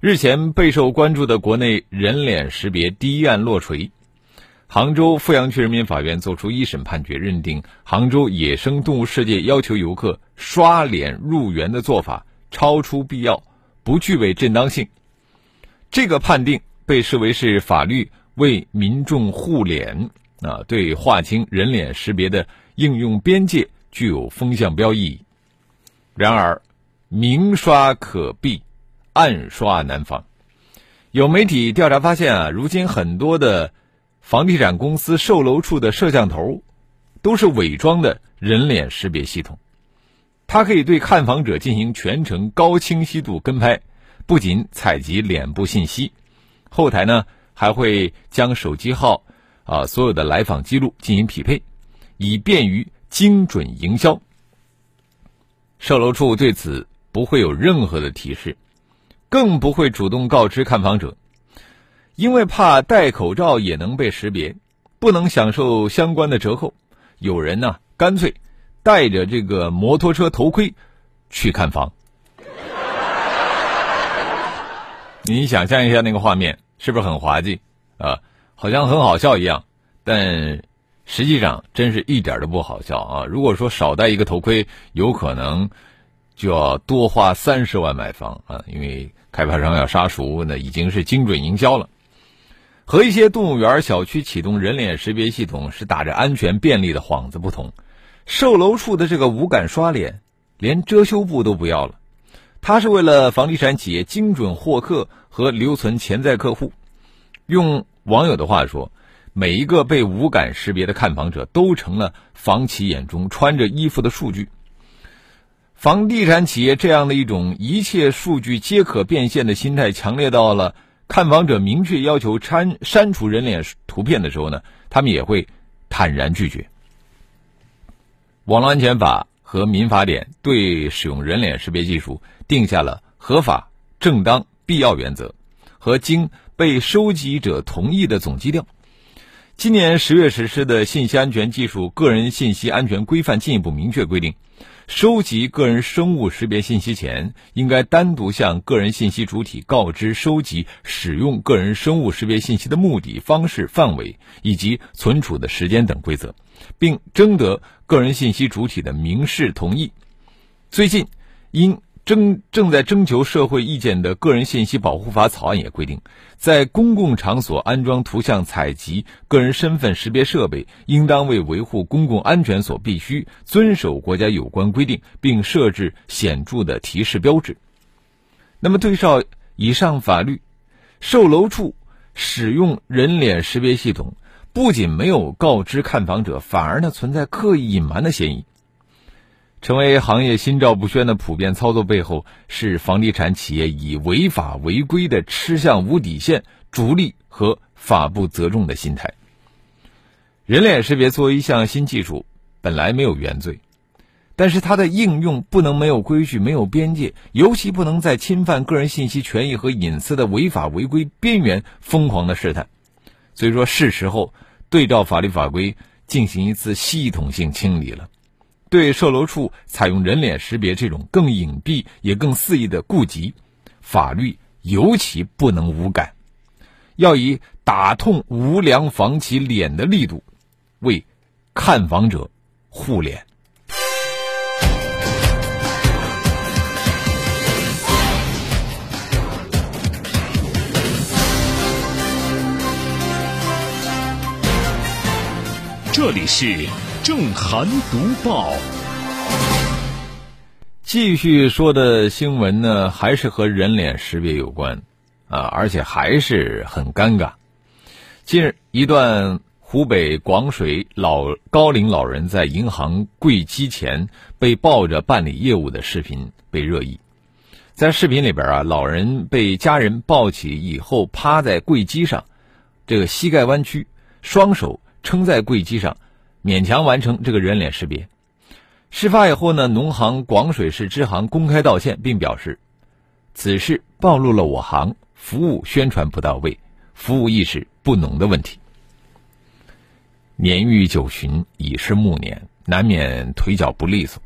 日前备受关注的国内人脸识别第一案落锤，杭州富阳区人民法院作出一审判决，认定杭州野生动物世界要求游客刷脸入园的做法超出必要，不具备正当性。这个判定被视为是法律为民众护脸啊，对划清人脸识别的应用边界具有风向标意义。然而，明刷可避。暗刷难防。有媒体调查发现啊，如今很多的房地产公司售楼处的摄像头都是伪装的人脸识别系统，它可以对看房者进行全程高清晰度跟拍，不仅采集脸部信息，后台呢还会将手机号啊所有的来访记录进行匹配，以便于精准营销。售楼处对此不会有任何的提示。更不会主动告知看房者，因为怕戴口罩也能被识别，不能享受相关的折扣。有人呢，干脆戴着这个摩托车头盔去看房。你想象一下那个画面，是不是很滑稽啊？好像很好笑一样，但实际上真是一点都不好笑啊！如果说少戴一个头盔，有可能就要多花三十万买房啊，因为。开发商要杀熟，那已经是精准营销了。和一些动物园小区启动人脸识别系统是打着安全便利的幌子不同，售楼处的这个无感刷脸，连遮羞布都不要了。它是为了房地产企业精准获客和留存潜在客户。用网友的话说，每一个被无感识别的看房者都成了房企眼中穿着衣服的数据。房地产企业这样的一种一切数据皆可变现的心态，强烈到了看房者明确要求删删除人脸图片的时候呢，他们也会坦然拒绝。网络安全法和民法典对使用人脸识别技术定下了合法、正当、必要原则和经被收集者同意的总基调。今年十月实施的《信息安全技术个人信息安全规范》进一步明确规定。收集个人生物识别信息前，应该单独向个人信息主体告知收集、使用个人生物识别信息的目的、方式、范围以及存储的时间等规则，并征得个人信息主体的明示同意。最近，因征正在征求社会意见的《个人信息保护法》草案也规定，在公共场所安装图像采集、个人身份识别设备，应当为维护公共安全所必须，遵守国家有关规定，并设置显著的提示标志。那么，对照以上法律，售楼处使用人脸识别系统，不仅没有告知看房者，反而呢存在刻意隐瞒的嫌疑。成为行业心照不宣的普遍操作背后，是房地产企业以违法违规的吃相无底线、逐利和法不责众的心态。人脸识别作为一项新技术，本来没有原罪，但是它的应用不能没有规矩、没有边界，尤其不能在侵犯个人信息权益和隐私的违法违规边缘疯狂的试探。所以说，是时候对照法律法规进行一次系统性清理了。对售楼处采用人脸识别这种更隐蔽也更肆意的顾及，法律尤其不能无感，要以打痛无良房企脸的力度，为看房者护脸。这里是。正涵读报，继续说的新闻呢，还是和人脸识别有关，啊，而且还是很尴尬。近日，一段湖北广水老高龄老人在银行柜机前被抱着办理业务的视频被热议。在视频里边啊，老人被家人抱起以后，趴在柜机上，这个膝盖弯曲，双手撑在柜机上，勉强完成这个人脸识别。事发以后呢，农行广水市支行公开道歉，并表示，此事暴露了我行服务宣传不到位、服务意识不浓的问题。年逾九旬，已是暮年，难免腿脚不利索。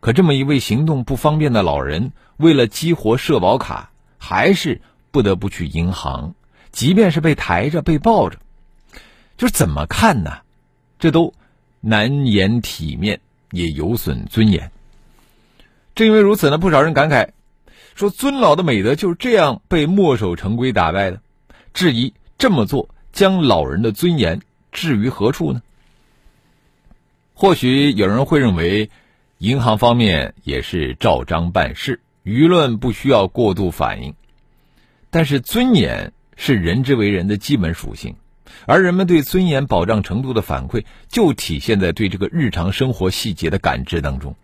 可这么一位行动不方便的老人，为了激活社保卡，还是不得不去银行，即便是被抬着、被抱着，就是怎么看呢？这都难言体面。也有损尊严。正因为如此呢，不少人感慨说：“尊老的美德就是这样被墨守成规打败的。”质疑这么做将老人的尊严置于何处呢？或许有人会认为，银行方面也是照章办事，舆论不需要过度反应。但是，尊严是人之为人的基本属性。而人们对尊严保障程度的反馈，就体现在对这个日常生活细节的感知当中。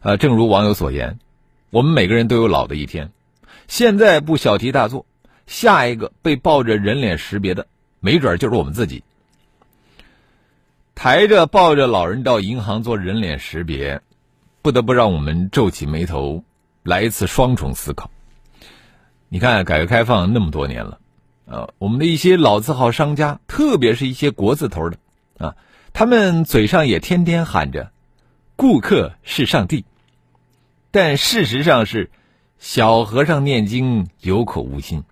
呃，正如网友所言，我们每个人都有老的一天。现在不小题大做，下一个被抱着人脸识别的，没准就是我们自己。抬着抱着老人到银行做人脸识别，不得不让我们皱起眉头，来一次双重思考。你看，改革开放那么多年了。呃，我们的一些老字号商家，特别是一些国字头的，啊，他们嘴上也天天喊着“顾客是上帝”，但事实上是小和尚念经有口无心。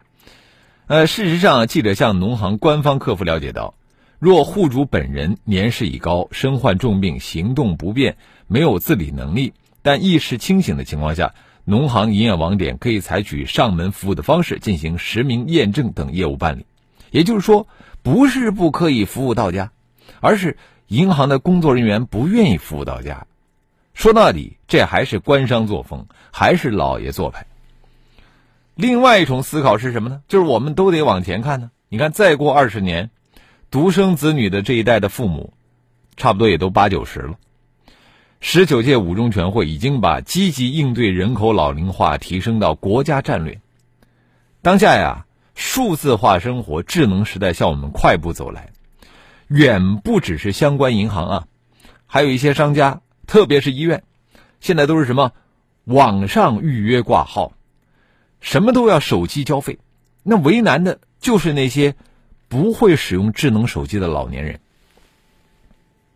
呃，事实上，记者向农行官方客服了解到，若户主本人年事已高、身患重病、行动不便、没有自理能力，但意识清醒的情况下。农行营业网点可以采取上门服务的方式进行实名验证等业务办理，也就是说，不是不可以服务到家，而是银行的工作人员不愿意服务到家。说到底，这还是官商作风，还是老爷做派。另外一种思考是什么呢？就是我们都得往前看呢。你看，再过二十年，独生子女的这一代的父母，差不多也都八九十了。十九届五中全会已经把积极应对人口老龄化提升到国家战略。当下呀，数字化生活、智能时代向我们快步走来，远不只是相关银行啊，还有一些商家，特别是医院，现在都是什么网上预约挂号，什么都要手机交费。那为难的就是那些不会使用智能手机的老年人。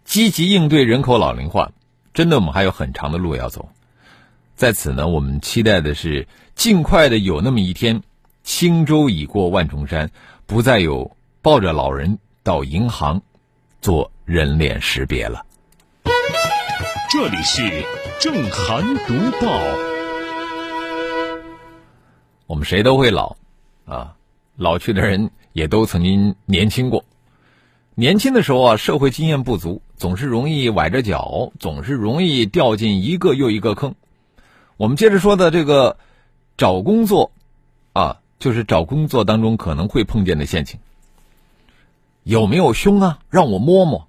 积极应对人口老龄化。真的，我们还有很长的路要走。在此呢，我们期待的是尽快的有那么一天，轻舟已过万重山，不再有抱着老人到银行做人脸识别了。这里是正涵读报。我们谁都会老，啊，老去的人也都曾经年轻过。年轻的时候啊，社会经验不足，总是容易崴着脚，总是容易掉进一个又一个坑。我们接着说的这个找工作，啊，就是找工作当中可能会碰见的陷阱。有没有胸啊？让我摸摸。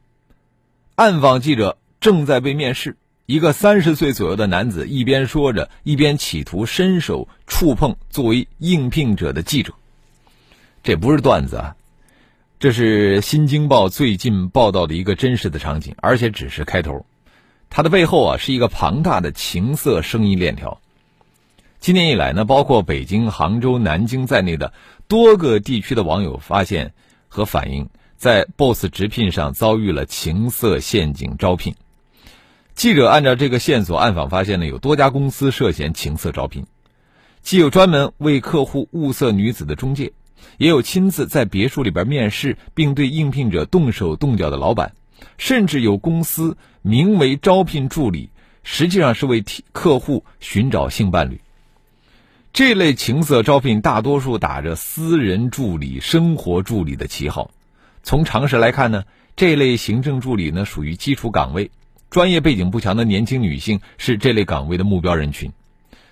暗访记者正在被面试，一个三十岁左右的男子一边说着，一边企图伸手触碰作为应聘者的记者。这不是段子啊。这是《新京报》最近报道的一个真实的场景，而且只是开头，它的背后啊是一个庞大的情色生意链条。今年以来呢，包括北京、杭州、南京在内的多个地区的网友发现和反映，在 BOSS 直聘上遭遇了情色陷阱招聘。记者按照这个线索暗访发现呢，有多家公司涉嫌情色招聘，既有专门为客户物色女子的中介。也有亲自在别墅里边面试，并对应聘者动手动脚的老板，甚至有公司名为招聘助理，实际上是为客户寻找性伴侣。这类情色招聘大多数打着私人助理、生活助理的旗号。从常识来看呢，这类行政助理呢属于基础岗位，专业背景不强的年轻女性是这类岗位的目标人群。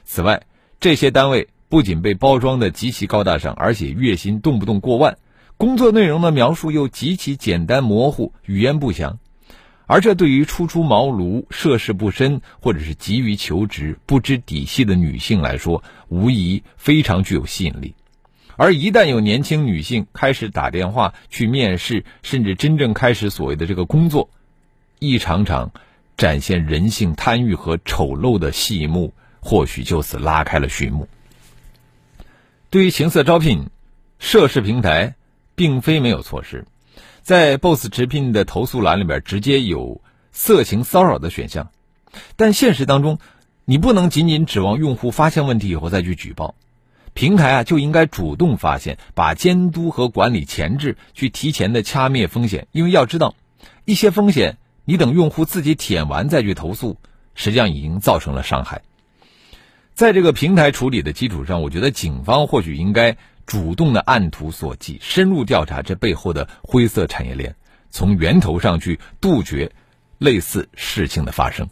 此外，这些单位。不仅被包装的极其高大上，而且月薪动不动过万，工作内容的描述又极其简单模糊，语言不详，而这对于初出茅庐、涉世不深，或者是急于求职、不知底细的女性来说，无疑非常具有吸引力。而一旦有年轻女性开始打电话去面试，甚至真正开始所谓的这个工作，一场场展现人性贪欲和丑陋的戏幕，或许就此拉开了序幕。对于情色招聘，涉事平台并非没有措施。在 BOSS 直聘的投诉栏里边，直接有色情骚扰的选项，但现实当中，你不能仅仅指望用户发现问题以后再去举报，平台啊就应该主动发现，把监督和管理前置，去提前的掐灭风险。因为要知道，一些风险你等用户自己体验完再去投诉，实际上已经造成了伤害。在这个平台处理的基础上，我觉得警方或许应该。主动的按图索骥，深入调查这背后的灰色产业链，从源头上去杜绝类似事情的发生。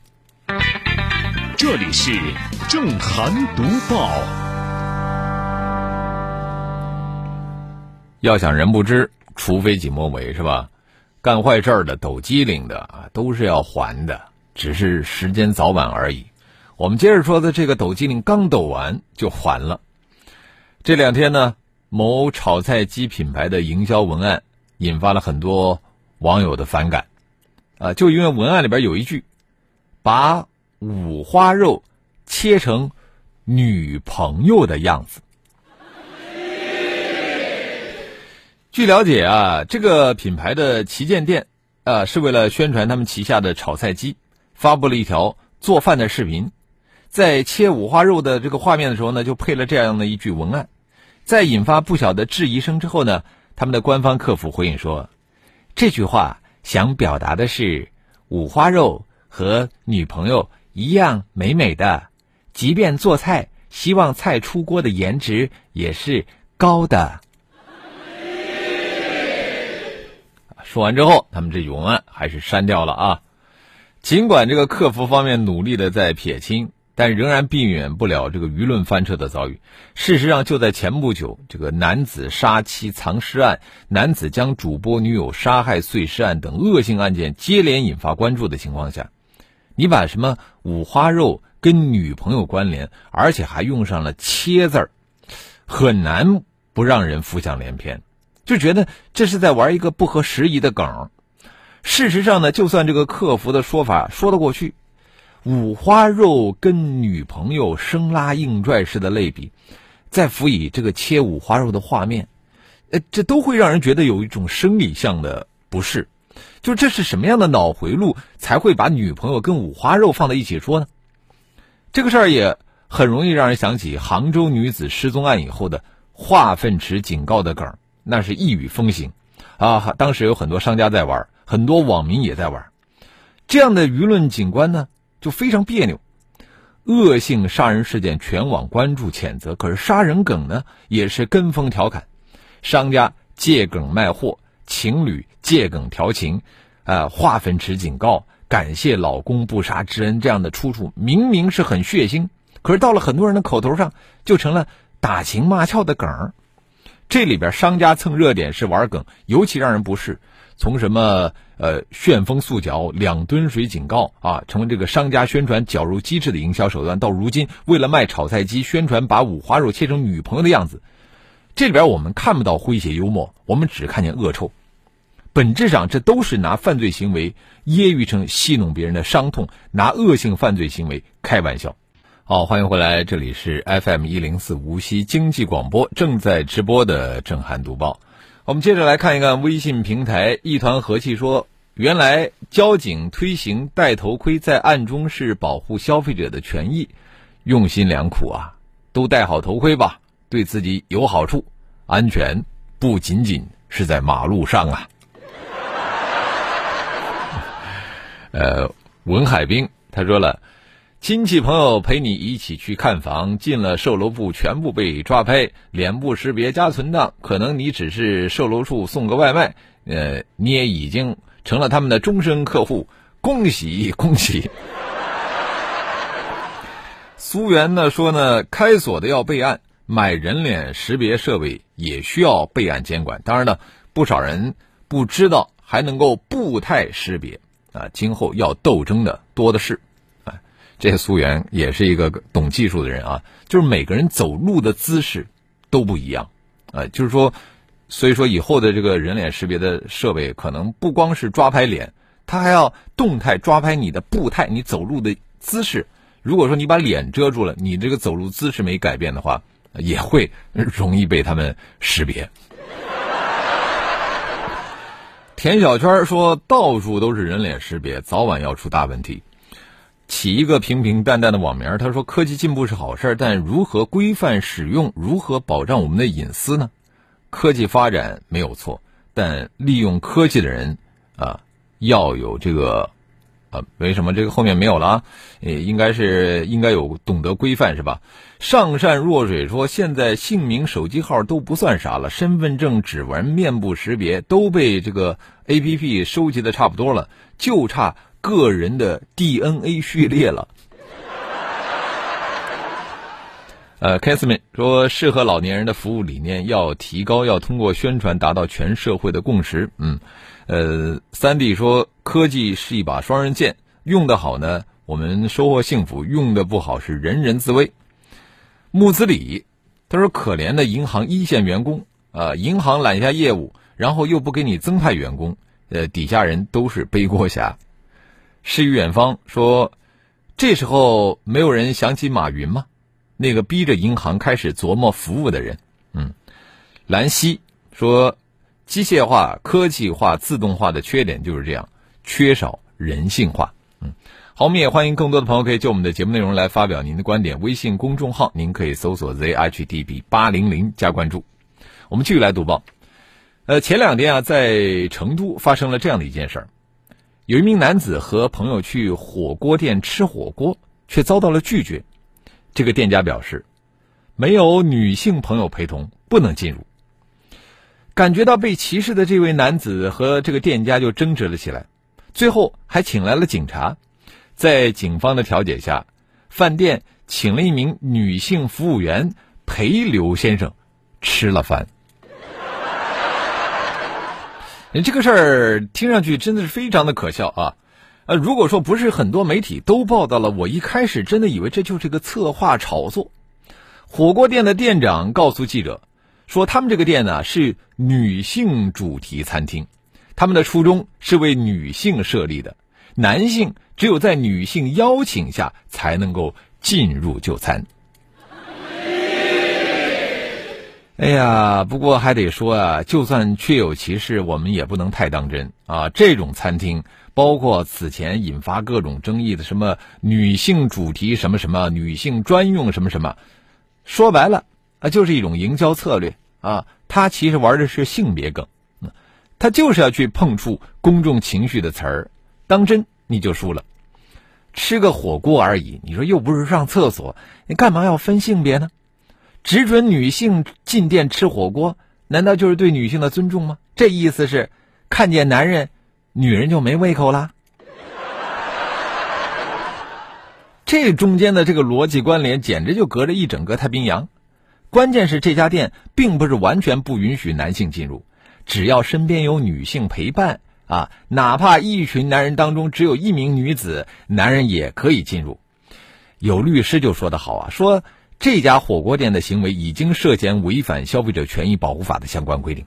这里是正涵读报。要想人不知，除非己莫为，是吧？干坏事的、抖机灵的啊，都是要还的，只是时间早晚而已。我们接着说的这个抖机灵，刚抖完就还了。这两天呢？某炒菜机品牌的营销文案引发了很多网友的反感，啊，就因为文案里边有一句，把五花肉切成女朋友的样子。据了解啊，这个品牌的旗舰店啊，是为了宣传他们旗下的炒菜机，发布了一条做饭的视频，在切五花肉的这个画面的时候呢，就配了这样的一句文案。在引发不小的质疑声之后呢，他们的官方客服回应说，这句话想表达的是五花肉和女朋友一样美美的，即便做菜，希望菜出锅的颜值也是高的。说完之后，他们这句文案还是删掉了啊，尽管这个客服方面努力的在撇清。但仍然避免不了这个舆论翻车的遭遇。事实上，就在前不久，这个男子杀妻藏尸案、男子将主播女友杀害碎尸案等恶性案件接连引发关注的情况下，你把什么五花肉跟女朋友关联，而且还用上了“切”字儿，很难不让人浮想联翩，就觉得这是在玩一个不合时宜的梗。事实上呢，就算这个客服的说法说得过去。五花肉跟女朋友生拉硬拽式的类比，再辅以这个切五花肉的画面，呃，这都会让人觉得有一种生理上的不适。就这是什么样的脑回路才会把女朋友跟五花肉放在一起说呢？这个事儿也很容易让人想起杭州女子失踪案以后的化粪池警告的梗，那是一语风行啊！当时有很多商家在玩，很多网民也在玩，这样的舆论景观呢？就非常别扭，恶性杀人事件全网关注谴责，可是杀人梗呢也是跟风调侃，商家借梗卖货，情侣借梗调情，啊，化粪池警告，感谢老公不杀之恩，这样的出处明明是很血腥，可是到了很多人的口头上，就成了打情骂俏的梗这里边商家蹭热点是玩梗，尤其让人不适。从什么呃旋风速搅两吨水警告啊，成为这个商家宣传绞肉机制的营销手段，到如今为了卖炒菜机，宣传把五花肉切成女朋友的样子，这里边我们看不到诙谐幽默，我们只看见恶臭。本质上，这都是拿犯罪行为揶揄成戏弄别人的伤痛，拿恶性犯罪行为开玩笑。好，欢迎回来，这里是 FM 一零四无锡经济广播正在直播的正涵读报。我们接着来看一看微信平台一团和气说，原来交警推行戴头盔在暗中是保护消费者的权益，用心良苦啊！都戴好头盔吧，对自己有好处，安全不仅仅是在马路上啊。呃，文海兵他说了。亲戚朋友陪你一起去看房，进了售楼部全部被抓拍，脸部识别加存档。可能你只是售楼处送个外卖，呃，你也已经成了他们的终身客户，恭喜恭喜！苏源呢说呢，开锁的要备案，买人脸识别设备也需要备案监管。当然了，不少人不知道还能够步态识别。啊，今后要斗争的多的是。哎，这苏源也是一个懂技术的人啊，就是每个人走路的姿势都不一样，啊，就是说，所以说以后的这个人脸识别的设备可能不光是抓拍脸，它还要动态抓拍你的步态，你走路的姿势。如果说你把脸遮住了，你这个走路姿势没改变的话，也会 容易被他们识别。田小圈说：“到处都是人脸识别，早晚要出大问题。”起一个平平淡淡的网名，他说：“科技进步是好事，但如何规范使用，如何保障我们的隐私呢？科技发展没有错，但利用科技的人啊，要有这个。”啊，为什么这个后面没有了啊？也，应该是应该有懂得规范是吧？上善若水说，现在姓名、手机号都不算啥了，身份证、指纹、面部识别都被这个 A P P 收集的差不多了，就差个人的 D N A 序列了。呃 k a s m n 说，适合老年人的服务理念要提高，要通过宣传达到全社会的共识。嗯。呃，三弟说，科技是一把双刃剑，用得好呢，我们收获幸福；用的不好，是人人自危。木子李他说，可怜的银行一线员工啊，银行揽下业务，然后又不给你增派员工，呃，底下人都是背锅侠。诗与远方说，这时候没有人想起马云吗？那个逼着银行开始琢磨服务的人。嗯，兰溪说。机械化、科技化、自动化的缺点就是这样，缺少人性化。嗯，好，我们也欢迎更多的朋友可以就我们的节目内容来发表您的观点。微信公众号您可以搜索 zhdb 八零零加关注。我们继续来读报。呃，前两天啊，在成都发生了这样的一件事儿，有一名男子和朋友去火锅店吃火锅，却遭到了拒绝。这个店家表示，没有女性朋友陪同，不能进入。感觉到被歧视的这位男子和这个店家就争执了起来，最后还请来了警察。在警方的调解下，饭店请了一名女性服务员陪刘先生吃了饭。你这个事儿听上去真的是非常的可笑啊！呃，如果说不是很多媒体都报道了，我一开始真的以为这就是个策划炒作。火锅店的店长告诉记者。说他们这个店呢是女性主题餐厅，他们的初衷是为女性设立的，男性只有在女性邀请下才能够进入就餐。哎呀，不过还得说啊，就算确有其事，我们也不能太当真啊。这种餐厅，包括此前引发各种争议的什么女性主题什么什么、女性专用什么什么，说白了。啊，就是一种营销策略啊！他其实玩的是性别梗，他就是要去碰触公众情绪的词儿，当真你就输了。吃个火锅而已，你说又不是上厕所，你干嘛要分性别呢？只准女性进店吃火锅，难道就是对女性的尊重吗？这意思是看见男人，女人就没胃口啦？这中间的这个逻辑关联，简直就隔着一整个太平洋。关键是这家店并不是完全不允许男性进入，只要身边有女性陪伴啊，哪怕一群男人当中只有一名女子，男人也可以进入。有律师就说的好啊，说这家火锅店的行为已经涉嫌违反消费者权益保护法的相关规定。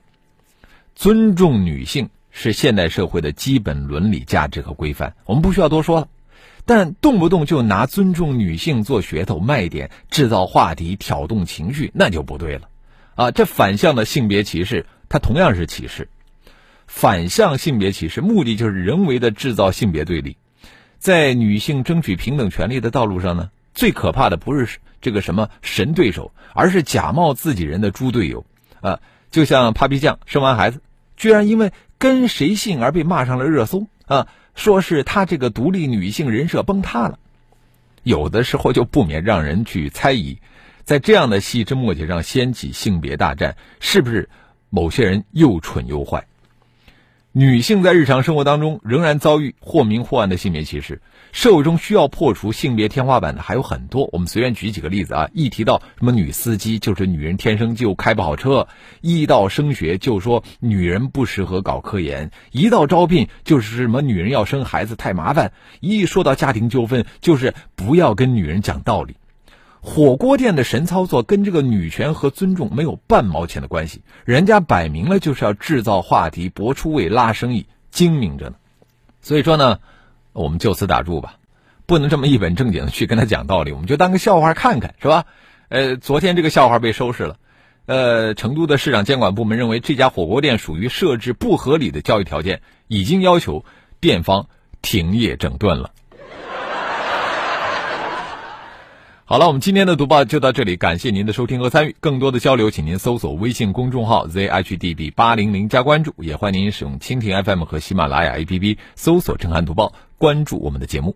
尊重女性是现代社会的基本伦理价值和规范，我们不需要多说了。但动不动就拿尊重女性做噱头卖点，制造话题，挑动情绪，那就不对了，啊！这反向的性别歧视，它同样是歧视。反向性别歧视目的就是人为的制造性别对立，在女性争取平等权利的道路上呢，最可怕的不是这个什么神对手，而是假冒自己人的猪队友，啊！就像 Papi 酱生完孩子，居然因为跟谁姓而被骂上了热搜，啊！说是她这个独立女性人设崩塌了，有的时候就不免让人去猜疑，在这样的细枝末节上掀起性别大战，是不是某些人又蠢又坏？女性在日常生活当中仍然遭遇或明或暗的性别歧视，社会中需要破除性别天花板的还有很多。我们随便举几个例子啊，一提到什么女司机，就是女人天生就开不好车；一到升学，就说女人不适合搞科研；一到招聘，就是什么女人要生孩子太麻烦；一说到家庭纠纷，就是不要跟女人讲道理。火锅店的神操作跟这个女权和尊重没有半毛钱的关系，人家摆明了就是要制造话题、博出位、拉生意，精明着呢。所以说呢，我们就此打住吧，不能这么一本正经的去跟他讲道理，我们就当个笑话看看，是吧？呃，昨天这个笑话被收拾了，呃，成都的市场监管部门认为这家火锅店属于设置不合理的交易条件，已经要求店方停业整顿了。好了，我们今天的读报就到这里，感谢您的收听和参与。更多的交流，请您搜索微信公众号 zhdb 八零零加关注，也欢迎您使用蜻蜓 FM 和喜马拉雅 APP 搜索“震撼读报”，关注我们的节目。